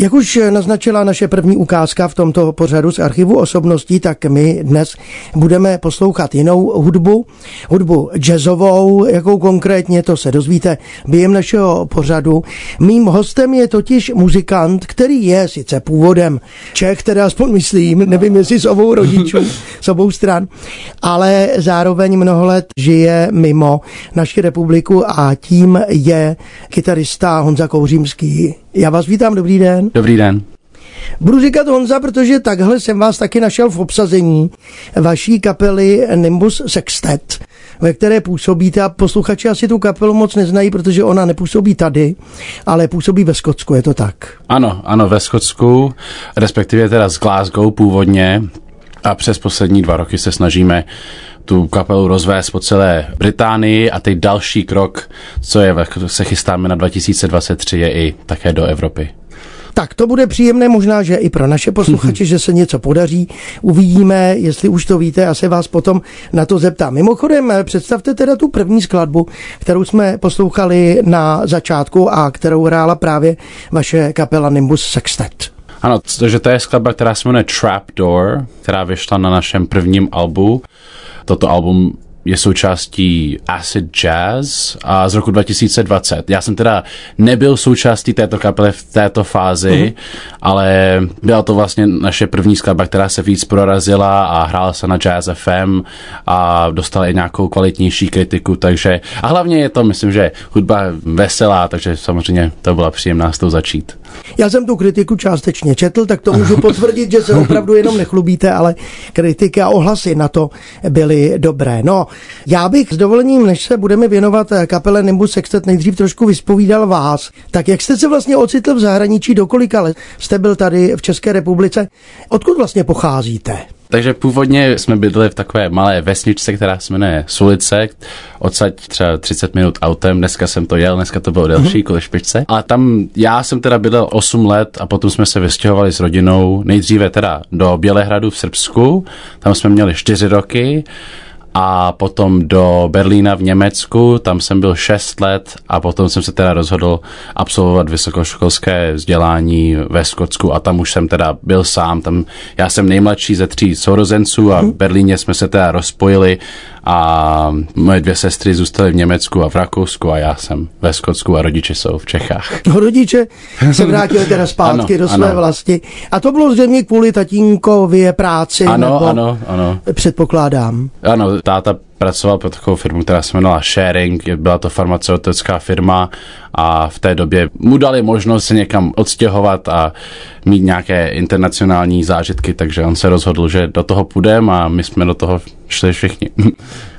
Jak už naznačila naše první ukázka v tomto pořadu z archivu osobností, tak my dnes budeme poslouchat jinou hudbu, hudbu jazzovou, jakou konkrétně to se dozvíte během našeho pořadu. Mým hostem je totiž muzikant, který je sice původem Čech, teda aspoň myslím, nevím jestli s obou rodičů, s obou stran, ale zároveň mnoho let žije mimo naši republiku a tím je kytarista Honza Kouřímský. Já vás vítám, dobrý den. Dobrý den. Budu říkat Honza, protože takhle jsem vás taky našel v obsazení vaší kapely Nimbus Sextet, ve které působíte a posluchači asi tu kapelu moc neznají, protože ona nepůsobí tady, ale působí ve Skotsku, je to tak? Ano, ano, ve Skotsku, respektive teda z Glasgow původně a přes poslední dva roky se snažíme tu kapelu rozvést po celé Británii a teď další krok, co je, se chystáme na 2023, je i také do Evropy. Tak to bude příjemné, možná, že i pro naše posluchače, že se něco podaří. Uvidíme, jestli už to víte, a se vás potom na to zeptám. Mimochodem, představte teda tu první skladbu, kterou jsme poslouchali na začátku a kterou hrála právě vaše kapela Nimbus Sextet. Ano, protože to je skladba, která se jmenuje Trapdoor, která vyšla na našem prvním albu. Toto album je součástí Acid Jazz a z roku 2020. Já jsem teda nebyl součástí této kapely v této fázi, uh-huh. ale byla to vlastně naše první skladba, která se víc prorazila a hrála se na Jazz FM a dostala i nějakou kvalitnější kritiku, takže a hlavně je to, myslím, že hudba veselá, takže samozřejmě to byla příjemná s tou začít. Já jsem tu kritiku částečně četl, tak to můžu potvrdit, že se opravdu jenom nechlubíte, ale kritiky a ohlasy na to byly dobré. No, já bych s dovolením, než se budeme věnovat kapele Nimbus Sextet, nejdřív trošku vyspovídal vás. Tak jak jste se vlastně ocitl v zahraničí, do kolika let jste byl tady v České republice? Odkud vlastně pocházíte? Takže původně jsme bydleli v takové malé vesničce, která se jmenuje Sulice, odsaď třeba 30 minut autem, dneska jsem to jel, dneska to bylo delší mm-hmm. kvůli špičce. A tam já jsem teda bydlel 8 let a potom jsme se vystěhovali s rodinou, nejdříve teda do Bělehradu v Srbsku, tam jsme měli 4 roky a potom do Berlína v Německu, tam jsem byl 6 let a potom jsem se teda rozhodl absolvovat vysokoškolské vzdělání ve Skotsku a tam už jsem teda byl sám, tam já jsem nejmladší ze tří sourozenců a v Berlíně jsme se teda rozpojili a moje dvě sestry zůstaly v Německu a v Rakousku a já jsem ve Skotsku a rodiče jsou v Čechách. No, rodiče se vrátili teda zpátky ano, do své ano. vlasti. A to bylo zřejmě kvůli tatínkově práci, ano, nebo ano, ano. předpokládám. Ano, táta pracoval pro takovou firmu, která se jmenovala Sharing, byla to farmaceutická firma a v té době mu dali možnost se někam odstěhovat a mít nějaké internacionální zážitky, takže on se rozhodl, že do toho půjdeme a my jsme do toho šli všichni.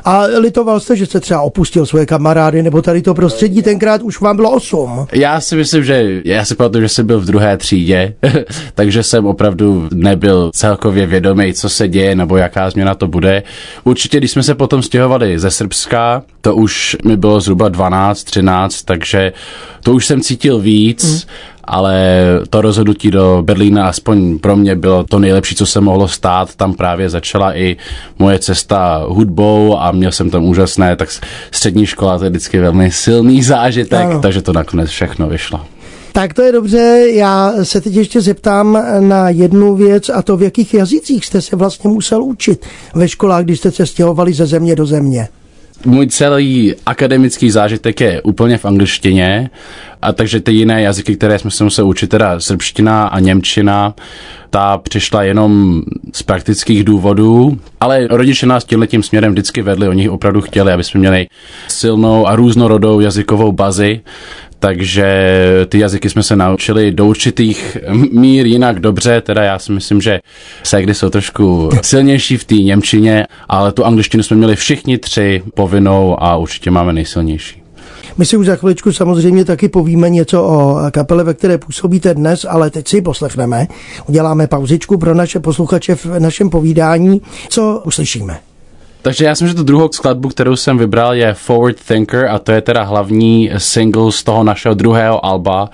A litoval jste, že jste třeba opustil svoje kamarády, nebo tady to prostředí, tenkrát už vám bylo osm. Já si myslím, že já si pamatuju, že jsem byl v druhé třídě, takže jsem opravdu nebyl celkově vědomý, co se děje, nebo jaká změna to bude. Určitě, když jsme se potom stěhovali ze Srbska, to už mi bylo zhruba 12, 13, takže to už jsem cítil víc. Mm ale to rozhodnutí do Berlína aspoň pro mě bylo to nejlepší, co se mohlo stát. Tam právě začala i moje cesta hudbou a měl jsem tam úžasné, tak střední škola to je vždycky velmi silný zážitek, ano. takže to nakonec všechno vyšlo. Tak to je dobře, já se teď ještě zeptám na jednu věc a to v jakých jazycích jste se vlastně musel učit ve školách, když jste se stěhovali ze země do země můj celý akademický zážitek je úplně v angličtině, a takže ty jiné jazyky, které jsme se museli učit, teda srbština a němčina, ta přišla jenom z praktických důvodů, ale rodiče nás tímhle tím směrem vždycky vedli, oni opravdu chtěli, aby jsme měli silnou a různorodou jazykovou bazi, takže ty jazyky jsme se naučili do určitých mír jinak dobře, teda já si myslím, že segdy jsou trošku silnější v té Němčině, ale tu angličtinu jsme měli všichni tři povinnou a určitě máme nejsilnější. My si už za chviličku samozřejmě taky povíme něco o kapele, ve které působíte dnes, ale teď si ji poslechneme. Uděláme pauzičku pro naše posluchače v našem povídání. Co uslyšíme? Takže já jsem, že tu druhou skladbu, kterou jsem vybral, je Forward Thinker a to je teda hlavní single z toho našeho druhého alba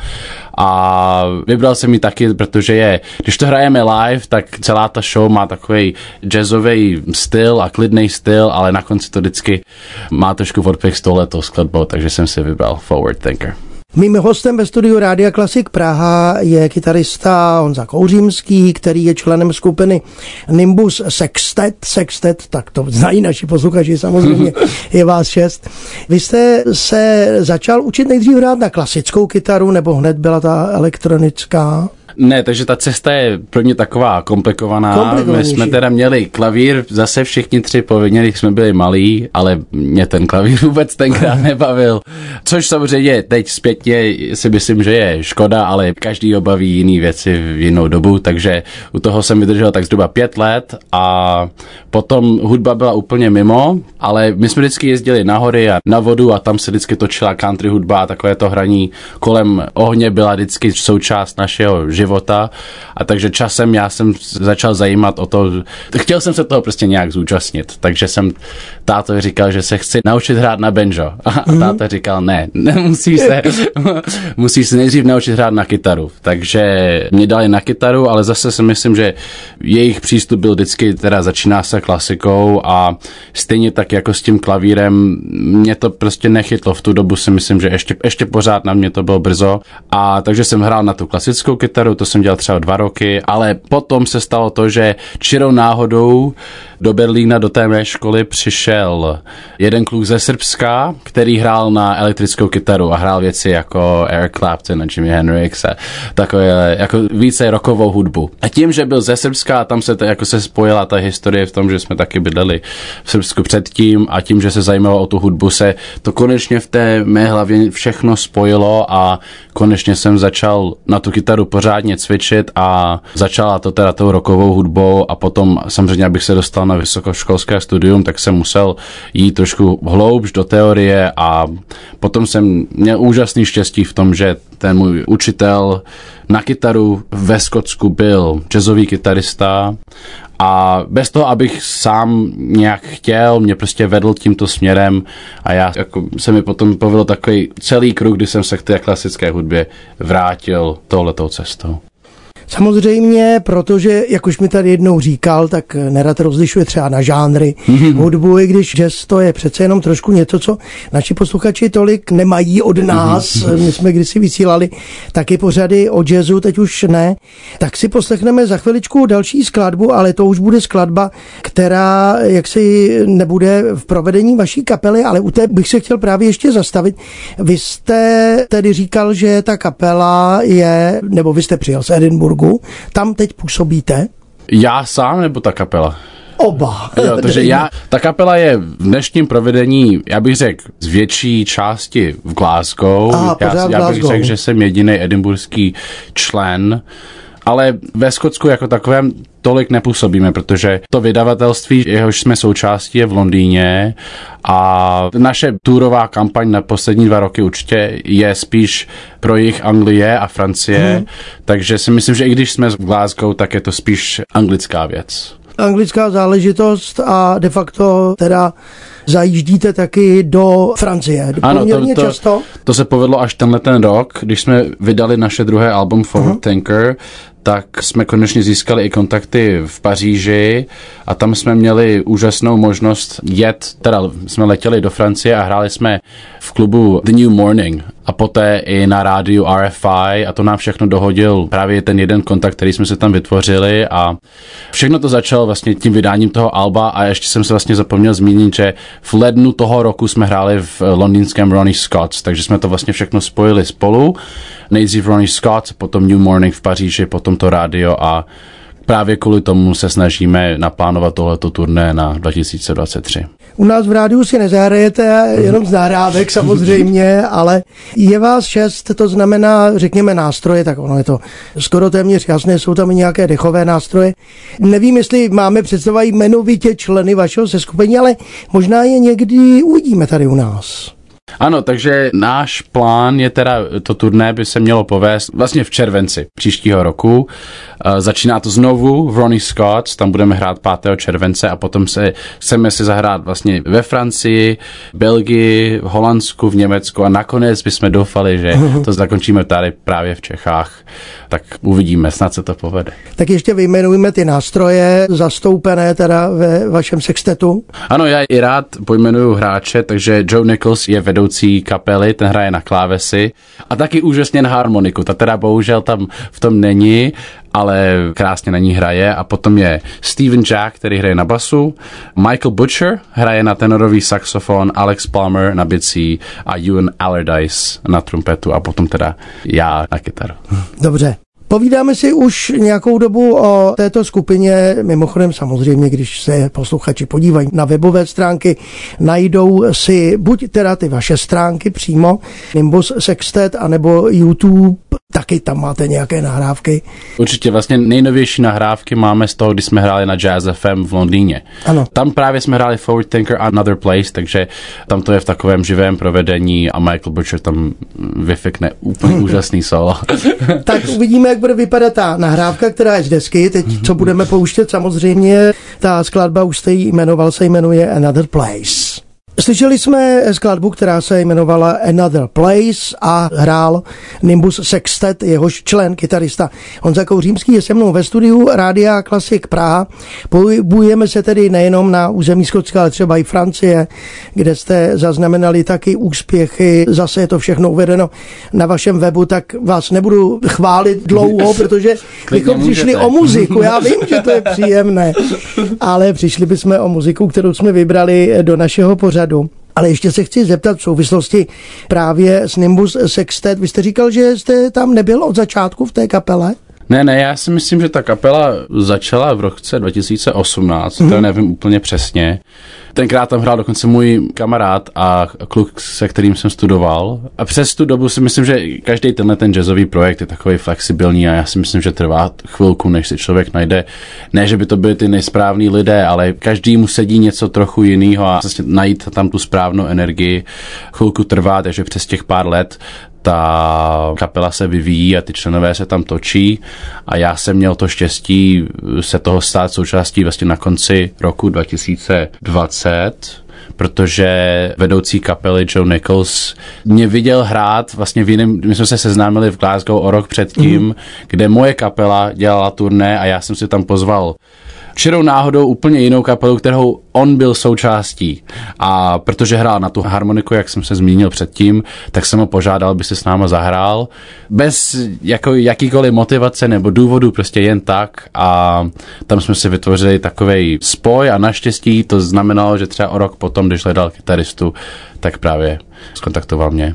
a vybral jsem ji taky, protože je, když to hrajeme live, tak celá ta show má takový jazzový styl a klidný styl, ale na konci to vždycky má trošku odpěch s touhletou skladbou, takže jsem si vybral Forward Thinker. Mým hostem ve studiu Rádia Klasik Praha je kytarista Honza Kouřímský, který je členem skupiny Nimbus Sextet. Sextet, tak to znají naši posluchači samozřejmě, je vás šest. Vy jste se začal učit nejdřív hrát na klasickou kytaru, nebo hned byla ta elektronická? Ne, takže ta cesta je pro mě taková komplikovaná. My jsme teda měli klavír, zase všichni tři povinně, když jsme byli malí, ale mě ten klavír vůbec tenkrát nebavil. Což samozřejmě teď zpětně si myslím, že je škoda, ale každý obaví jiný věci v jinou dobu, takže u toho jsem vydržel tak zhruba pět let a potom hudba byla úplně mimo, ale my jsme vždycky jezdili na hory a na vodu a tam se vždycky točila country hudba a takové to hraní kolem ohně byla vždycky součást našeho života života. A takže časem já jsem začal zajímat o to, chtěl jsem se toho prostě nějak zúčastnit, takže jsem táto říkal, že se chci naučit hrát na banjo. A mm. táta říkal, ne, nemusíš se, musíš se nejdřív naučit hrát na kytaru, takže mě dali na kytaru, ale zase si myslím, že jejich přístup byl vždycky, teda začíná se klasikou a stejně tak jako s tím klavírem mě to prostě nechytlo. V tu dobu si myslím, že ještě, ještě pořád na mě to bylo brzo. A takže jsem hrál na tu klasickou kytaru, to jsem dělal třeba dva roky, ale potom se stalo to, že čirou náhodou do Berlína, do té mé školy přišel jeden kluk ze Srbska, který hrál na elektrickou kytaru a hrál věci jako Eric Clapton a Jimi Hendrix a takové jako více rokovou hudbu. A tím, že byl ze Srbska tam se to, jako se spojila ta historie v tom, že jsme taky bydleli v Srbsku předtím a tím, že se zajímalo o tu hudbu, se to konečně v té mé hlavě všechno spojilo a konečně jsem začal na tu kytaru pořádně cvičit a začala to teda tou rokovou hudbou a potom samozřejmě, abych se dostal na vysokoškolské studium, tak jsem musel jít trošku hloubš do teorie a potom jsem měl úžasný štěstí v tom, že ten můj učitel na kytaru ve Skotsku byl jazzový kytarista a bez toho, abych sám nějak chtěl, mě prostě vedl tímto směrem a já jako se mi potom povedl takový celý kruh, kdy jsem se k té klasické hudbě vrátil touhletou cestou. Samozřejmě, protože, jak už mi tady jednou říkal, tak nerad rozlišuje třeba na žánry mm-hmm. hudbu, i když jazz to je přece jenom trošku něco, co naši posluchači tolik nemají od mhm. nás. Mm-hmm. My jsme kdysi vysílali taky pořady o jazzu, teď už ne. Tak si poslechneme za chviličku další skladbu, ale to už bude skladba, která jaksi nebude v provedení vaší kapely, ale u té bych se chtěl právě ještě zastavit. Vy jste tedy říkal, že ta kapela je, nebo vy jste přijel z Edinburghu, Hamburgu. Tam teď působíte? Já sám nebo ta kapela? Oba. Jo, takže já, ta kapela je v dnešním provedení, já bych řekl, z větší části v Glasgow. Aha, já, já bych řekl, že jsem jediný edinburský člen ale ve Skotsku jako takovém tolik nepůsobíme, protože to vydavatelství, jehož jsme součástí, je v Londýně a naše tourová kampaň na poslední dva roky určitě je spíš pro jich Anglie a Francie, hmm. takže si myslím, že i když jsme v Glasgow, tak je to spíš anglická věc. Anglická záležitost a de facto teda zajíždíte taky do Francie. Ano, to, to, často. to se povedlo až tenhle ten rok, když jsme vydali naše druhé album Forward uh-huh. Thinker, tak jsme konečně získali i kontakty v Paříži a tam jsme měli úžasnou možnost jet, teda jsme letěli do Francie a hráli jsme v klubu The New Morning a poté i na rádiu RFI a to nám všechno dohodil právě ten jeden kontakt, který jsme se tam vytvořili a všechno to začalo vlastně tím vydáním toho alba a ještě jsem se vlastně zapomněl zmínit, že v lednu toho roku jsme hráli v londýnském Ronnie Scott's, takže jsme to vlastně všechno spojili spolu. Nejdřív Ronnie Scott, potom New Morning v Paříži, potom to rádio a právě kvůli tomu se snažíme naplánovat tohleto turné na 2023. U nás v rádiu si nezahrajete jenom z nahrávek samozřejmě, ale je vás šest, to znamená, řekněme, nástroje, tak ono je to skoro téměř jasné, jsou tam i nějaké dechové nástroje. Nevím, jestli máme představovat jmenovitě členy vašeho seskupení, ale možná je někdy uvidíme tady u nás. Ano, takže náš plán je teda, to turné by se mělo povést vlastně v červenci příštího roku. Uh, začíná to znovu v Ronnie Scott, tam budeme hrát 5. července a potom se chceme si zahrát vlastně ve Francii, Belgii, v Holandsku, v Německu a nakonec bychom doufali, že to zakončíme tady právě v Čechách. Tak uvidíme, snad se to povede. Tak ještě vyjmenujeme ty nástroje zastoupené teda ve vašem sextetu. Ano, já i rád pojmenuju hráče, takže Joe Nichols je vedoucí kapely, ten hraje na klávesy a taky úžasně na harmoniku. Ta teda bohužel tam v tom není, ale krásně na ní hraje. A potom je Steven Jack, který hraje na basu, Michael Butcher hraje na tenorový saxofon, Alex Palmer na bicí a Ewan Allardyce na trumpetu a potom teda já na kytaru. Dobře. Povídáme si už nějakou dobu o této skupině. Mimochodem samozřejmě, když se posluchači podívají na webové stránky, najdou si buď teda ty vaše stránky přímo, Nimbus Sextet, anebo YouTube, taky tam máte nějaké nahrávky. Určitě vlastně nejnovější nahrávky máme z toho, kdy jsme hráli na Jazz FM v Londýně. Ano. Tam právě jsme hráli Forward Thinker Another Place, takže tam to je v takovém živém provedení a Michael Butcher tam vyfikne úplně úžasný solo. tak uvidíme, jak bude vypadat ta nahrávka, která je z desky. Teď, co budeme pouštět, samozřejmě, ta skladba už jste jí jmenoval, se jmenuje Another Place. Slyšeli jsme skladbu, která se jmenovala Another Place a hrál Nimbus Sextet, jehož člen, kytarista Honza Kouřímský je se mnou ve studiu Rádia Klasik Praha. Pohybujeme se tedy nejenom na území Skotska, ale třeba i Francie, kde jste zaznamenali taky úspěchy. Zase je to všechno uvedeno na vašem webu, tak vás nebudu chválit dlouho, protože bychom přišli o muziku. Já vím, že to je příjemné, ale přišli bychom o muziku, kterou jsme vybrali do našeho pořadu pořadu. Ale ještě se chci zeptat v souvislosti právě s Nimbus Sextet. Vy jste říkal, že jste tam nebyl od začátku v té kapele? Ne, ne, já si myslím, že ta kapela začala v roce 2018, mm-hmm. to nevím úplně přesně. Tenkrát tam hrál dokonce můj kamarád a kluk, se kterým jsem studoval. A přes tu dobu si myslím, že každý tenhle ten jazzový projekt je takový flexibilní a já si myslím, že trvá chvilku, než si člověk najde. Ne, že by to byly ty nejsprávní lidé, ale každý mu sedí něco trochu jiného a vlastně najít tam tu správnou energii chvilku trvá, takže přes těch pár let ta kapela se vyvíjí a ty členové se tam točí a já jsem měl to štěstí se toho stát součástí vlastně na konci roku 2020 protože vedoucí kapely Joe Nichols mě viděl hrát vlastně v jiném, my jsme se seznámili v Glasgow o rok předtím, mm. kde moje kapela dělala turné a já jsem si tam pozval čirou náhodou úplně jinou kapelu, kterou on byl součástí. A protože hrál na tu harmoniku, jak jsem se zmínil předtím, tak jsem ho požádal, aby se s náma zahrál. Bez jako jakýkoliv motivace nebo důvodu, prostě jen tak. A tam jsme si vytvořili takový spoj a naštěstí to znamenalo, že třeba o rok potom, když hledal kytaristu, tak právě skontaktoval mě.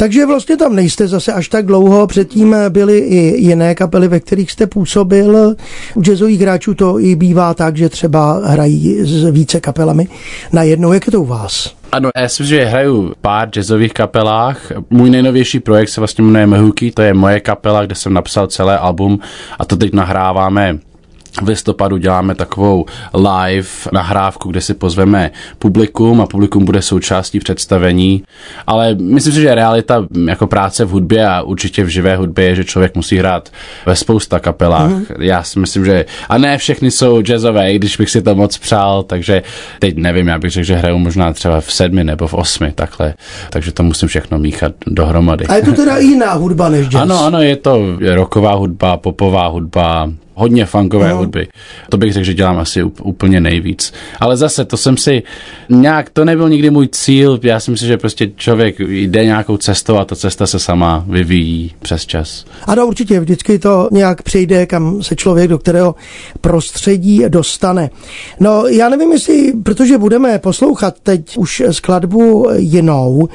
Takže vlastně tam nejste zase až tak dlouho. Předtím byly i jiné kapely, ve kterých jste působil. U jazzových hráčů to i bývá tak, že třeba hrají s více kapelami. Najednou, jak je to u vás? Ano, já si že hraju pár jazzových kapelách. Můj nejnovější projekt se vlastně jmenuje Mehuki, to je moje kapela, kde jsem napsal celé album a to teď nahráváme v listopadu děláme takovou live nahrávku, kde si pozveme publikum a publikum bude součástí představení, ale myslím si, že realita jako práce v hudbě a určitě v živé hudbě je, že člověk musí hrát ve spousta kapelách. Mm-hmm. Já si myslím, že a ne všechny jsou jazzové, když bych si to moc přál, takže teď nevím, já bych řekl, že hraju možná třeba v sedmi nebo v osmi, takhle, takže to musím všechno míchat dohromady. A je to teda jiná hudba než jazz? Ano, ano, je to roková hudba, popová hudba, hodně funkové no. hudby. To bych řekl, že dělám asi úplně nejvíc. Ale zase, to jsem si nějak, to nebyl nikdy můj cíl. Já si myslím, že prostě člověk jde nějakou cestou a ta cesta se sama vyvíjí přes čas. Ano, určitě, vždycky to nějak přijde, kam se člověk do kterého prostředí dostane. No, já nevím, jestli, protože budeme poslouchat teď už skladbu jinou,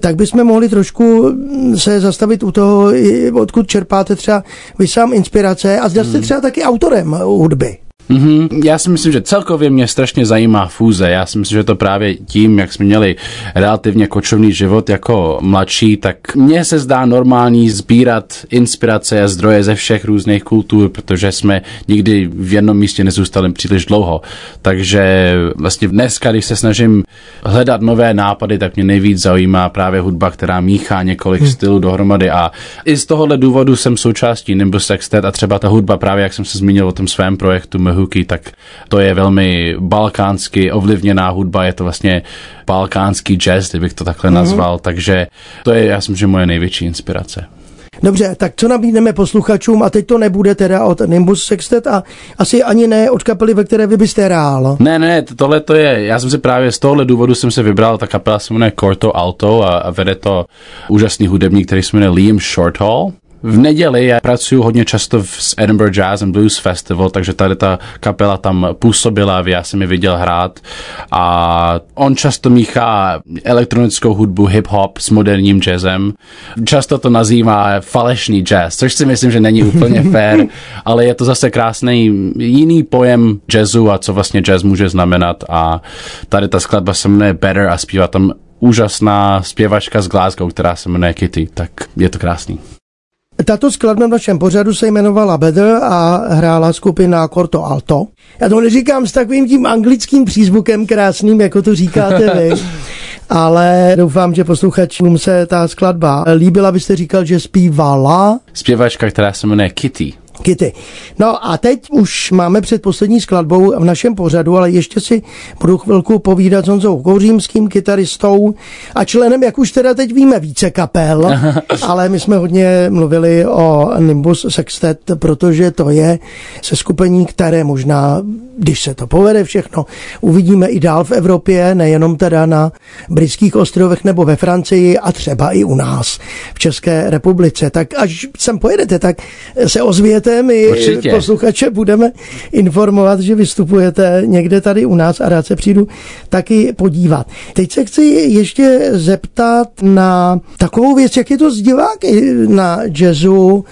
tak bychom mohli trošku se zastavit u toho, odkud čerpáte třeba vy sám inspirace a zda jste hmm. třeba taky autorem hudby. Mm-hmm. Já si myslím, že celkově mě strašně zajímá fúze. Já si myslím, že to právě tím, jak jsme měli relativně kočovný život jako mladší, tak mně se zdá normální sbírat inspirace a zdroje ze všech různých kultur, protože jsme nikdy v jednom místě nezůstali příliš dlouho. Takže vlastně dneska, když se snažím hledat nové nápady, tak mě nejvíc zajímá právě hudba, která míchá několik hmm. stylů dohromady a i z tohohle důvodu jsem součástí Nimbus Sextet a třeba ta hudba, právě jak jsem se zmínil o tom svém projektu Mehuki, tak to je velmi balkánsky ovlivněná hudba, je to vlastně balkánský jazz, kdybych to takhle mhm. nazval, mm-hmm. takže to je, já myslím, že moje největší inspirace. Dobře, tak co nabídneme posluchačům a teď to nebude teda od Nimbus Sextet a asi ani ne od kapely, ve které vy byste hrál. Ne, ne, tohle to je, já jsem si právě z tohohle důvodu jsem se vybral, ta kapela se jmenuje Corto Alto a, a vede to úžasný hudebník, který se jmenuje Liam Shorthall v neděli já pracuji hodně často s Edinburgh Jazz and Blues Festival, takže tady ta kapela tam působila, já jsem ji viděl hrát a on často míchá elektronickou hudbu hip-hop s moderním jazzem. Často to nazývá falešný jazz, což si myslím, že není úplně fair, ale je to zase krásný jiný pojem jazzu a co vlastně jazz může znamenat a tady ta skladba se jmenuje Better a zpívá tam úžasná zpěvačka z Glasgow, která se jmenuje Kitty, tak je to krásný. Tato skladba v našem pořadu se jmenovala Better a hrála skupina Corto Alto. Já to neříkám s takovým tím anglickým přízvukem krásným, jako to říkáte vy, ale doufám, že posluchačům se ta skladba líbila. Byste říkal, že zpívala? Zpěvačka, která se jmenuje Kitty. Kitty. No a teď už máme před poslední skladbou v našem pořadu, ale ještě si budu chvilku povídat s Honzou Kouřímským, kytaristou a členem, jak už teda teď víme, více kapel, ale my jsme hodně mluvili o Nimbus Sextet, protože to je se skupení, které možná, když se to povede všechno, uvidíme i dál v Evropě, nejenom teda na britských ostrovech nebo ve Francii a třeba i u nás v České republice. Tak až sem pojedete, tak se ozvěte budete, my Určitě. posluchače budeme informovat, že vystupujete někde tady u nás a rád se přijdu taky podívat. Teď se chci ještě zeptat na takovou věc, jak je to s diváky na jazzu,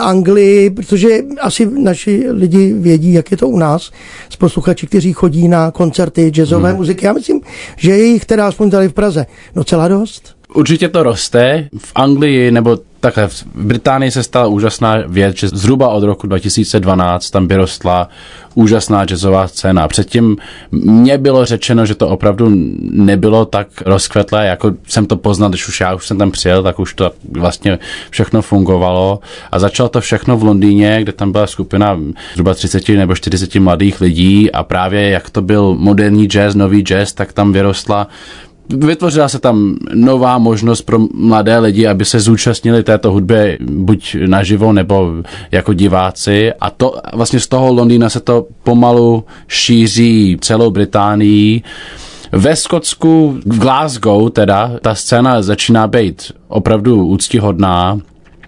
Anglii, protože asi naši lidi vědí, jak je to u nás s posluchači, kteří chodí na koncerty jazzové hmm. muziky. Já myslím, že je jich teda aspoň tady v Praze docela dost. Určitě to roste. V Anglii nebo takhle, v Británii se stala úžasná věc, že zhruba od roku 2012 tam vyrostla úžasná jazzová scéna. Předtím mně bylo řečeno, že to opravdu nebylo tak rozkvetlé, jako jsem to poznal, když už já už jsem tam přijel, tak už to vlastně všechno fungovalo. A začalo to všechno v Londýně, kde tam byla skupina zhruba 30 nebo 40 mladých lidí a právě jak to byl moderní jazz, nový jazz, tak tam vyrostla vytvořila se tam nová možnost pro mladé lidi, aby se zúčastnili této hudby buď naživo nebo jako diváci a to vlastně z toho Londýna se to pomalu šíří celou Británii. Ve Skotsku, v Glasgow teda, ta scéna začíná být opravdu úctihodná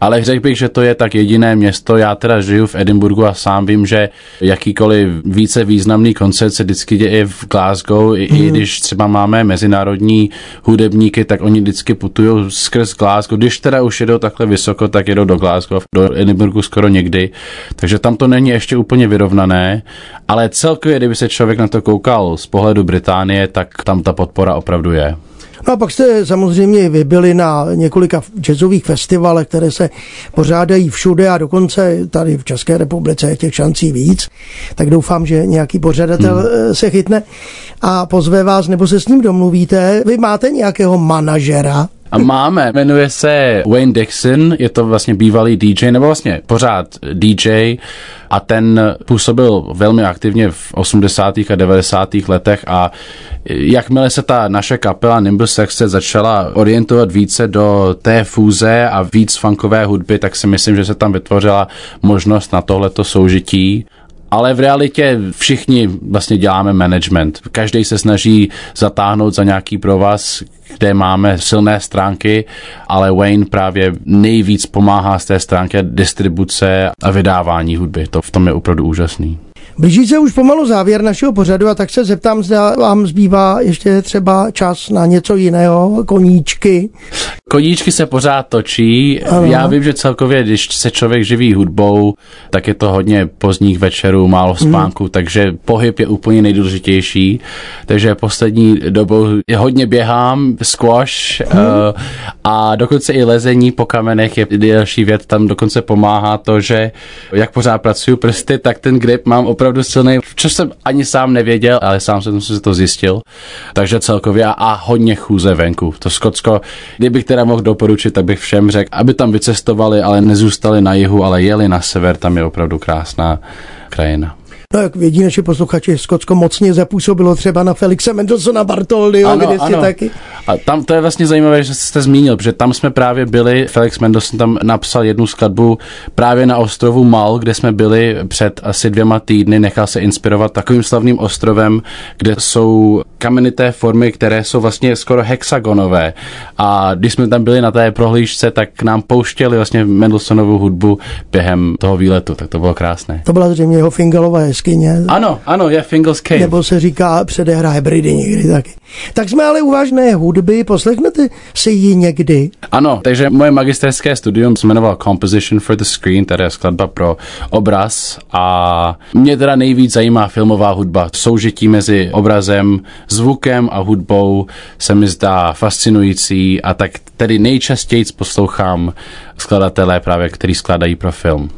ale řekl bych, že to je tak jediné město. Já teda žiju v Edinburgu a sám vím, že jakýkoliv více významný koncert se vždycky děje v Glasgow, i, mm. i mhm. když třeba máme mezinárodní hudebníky, tak oni vždycky putují skrz Glasgow. Když teda už jedou takhle vysoko, tak jedou do Glasgow, do Edinburgu skoro někdy. Takže tam to není ještě úplně vyrovnané, ale celkově, kdyby se člověk na to koukal z pohledu Británie, tak tam ta podpora opravdu je. No a pak jste samozřejmě vy byli na několika jazzových festivalech, které se pořádají všude a dokonce tady v České republice je těch šancí víc. Tak doufám, že nějaký pořadatel hmm. Eh, se chytne a pozve vás nebo se s ním domluvíte. Vy máte nějakého manažera, a máme, jmenuje se Wayne Dixon, je to vlastně bývalý DJ, nebo vlastně pořád DJ a ten působil velmi aktivně v 80. a 90. letech a jakmile se ta naše kapela Nimble Sexe začala orientovat více do té fúze a víc funkové hudby, tak si myslím, že se tam vytvořila možnost na tohleto soužití ale v realitě všichni vlastně děláme management. Každý se snaží zatáhnout za nějaký provaz, kde máme silné stránky, ale Wayne právě nejvíc pomáhá z té stránky distribuce a vydávání hudby. To v tom je opravdu úžasný. Blíží se už pomalu závěr našeho pořadu a tak se zeptám, zda vám zbývá ještě třeba čas na něco jiného, koníčky. Koníčky se pořád točí. Ano. Já vím, že celkově, když se člověk živí hudbou, tak je to hodně pozdních večerů, málo spánku, hmm. takže pohyb je úplně nejdůležitější. Takže poslední dobou hodně běhám, squash hmm. uh, a dokonce i lezení po kamenech je další věc. Tam dokonce pomáhá to, že jak pořád pracuju prsty, tak ten grip mám opravdu silný, což jsem ani sám nevěděl, ale sám jsem si to zjistil. Takže celkově a, a hodně chůze venku. To Skotsko, kdybych teda mohl doporučit, tak bych všem řekl, aby tam vycestovali, ale nezůstali na jihu, ale jeli na sever, tam je opravdu krásná krajina. No, jak vědí naši posluchači, Skotsko mocně zapůsobilo třeba na Felixe Mendelsona Bartoldyho, ano, kde jste ano. taky. A tam to je vlastně zajímavé, že jste zmínil, protože tam jsme právě byli, Felix Mendelssohn tam napsal jednu skladbu právě na ostrovu Mal, kde jsme byli před asi dvěma týdny, nechal se inspirovat takovým slavným ostrovem, kde jsou kamenité formy, které jsou vlastně skoro hexagonové. A když jsme tam byli na té prohlížce, tak nám pouštěli vlastně Mendelssohnovu hudbu během toho výletu, tak to bylo krásné. To byla zřejmě jeho Fingalová jeskyně. Ano, ano, je Fingals Cave. Nebo se říká předehra Hebridy někdy taky. Tak jsme ale u vážné hudby, poslechnete si ji někdy? Ano, takže moje magisterské studium se jmenovalo Composition for the Screen, tedy skladba pro obraz a mě teda nejvíc zajímá filmová hudba. Soužití mezi obrazem, zvukem a hudbou se mi zdá fascinující a tak tedy nejčastěji poslouchám skladatelé právě, který skladají pro film.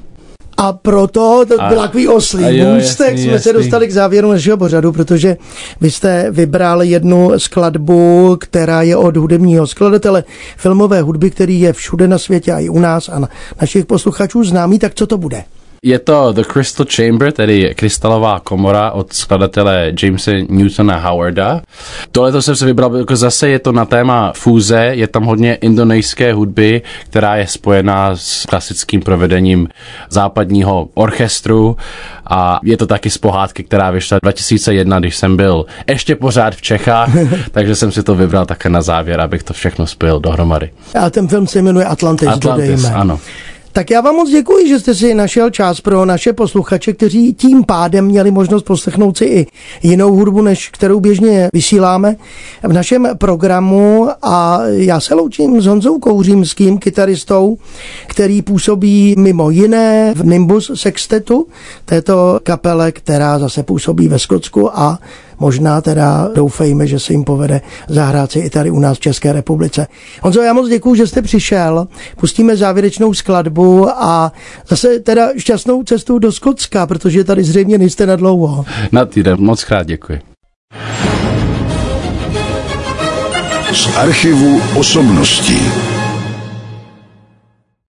A proto to byl takový oslý můstek, jsme jasný. se dostali k závěru našeho pořadu, protože vy jste vybral jednu skladbu, která je od hudebního skladatele filmové hudby, který je všude na světě a i u nás a na našich posluchačů známý, tak co to bude? Je to The Crystal Chamber, tedy krystalová komora od skladatele Jamesa Newtona Howarda. Tohle to jsem se vybral, jako zase je to na téma fúze, je tam hodně indonejské hudby, která je spojená s klasickým provedením západního orchestru a je to taky z pohádky, která vyšla 2001, když jsem byl ještě pořád v Čechách, takže jsem si to vybral také na závěr, abych to všechno spojil dohromady. A ten film se jmenuje Atlantis, Atlantis dodejme. ano. Tak já vám moc děkuji, že jste si našel čas pro naše posluchače, kteří tím pádem měli možnost poslechnout si i jinou hudbu, než kterou běžně vysíláme v našem programu. A já se loučím s Honzou Kouřímským, kytaristou, který působí mimo jiné v Nimbus Sextetu, této kapele, která zase působí ve Skotsku a možná teda doufejme, že se jim povede zahrát si i tady u nás v České republice. Honzo, já moc děkuji, že jste přišel. Pustíme závěrečnou skladbu a zase teda šťastnou cestu do Skotska, protože tady zřejmě nejste na dlouho. Na týden, moc krát děkuji. Z archivu osobností.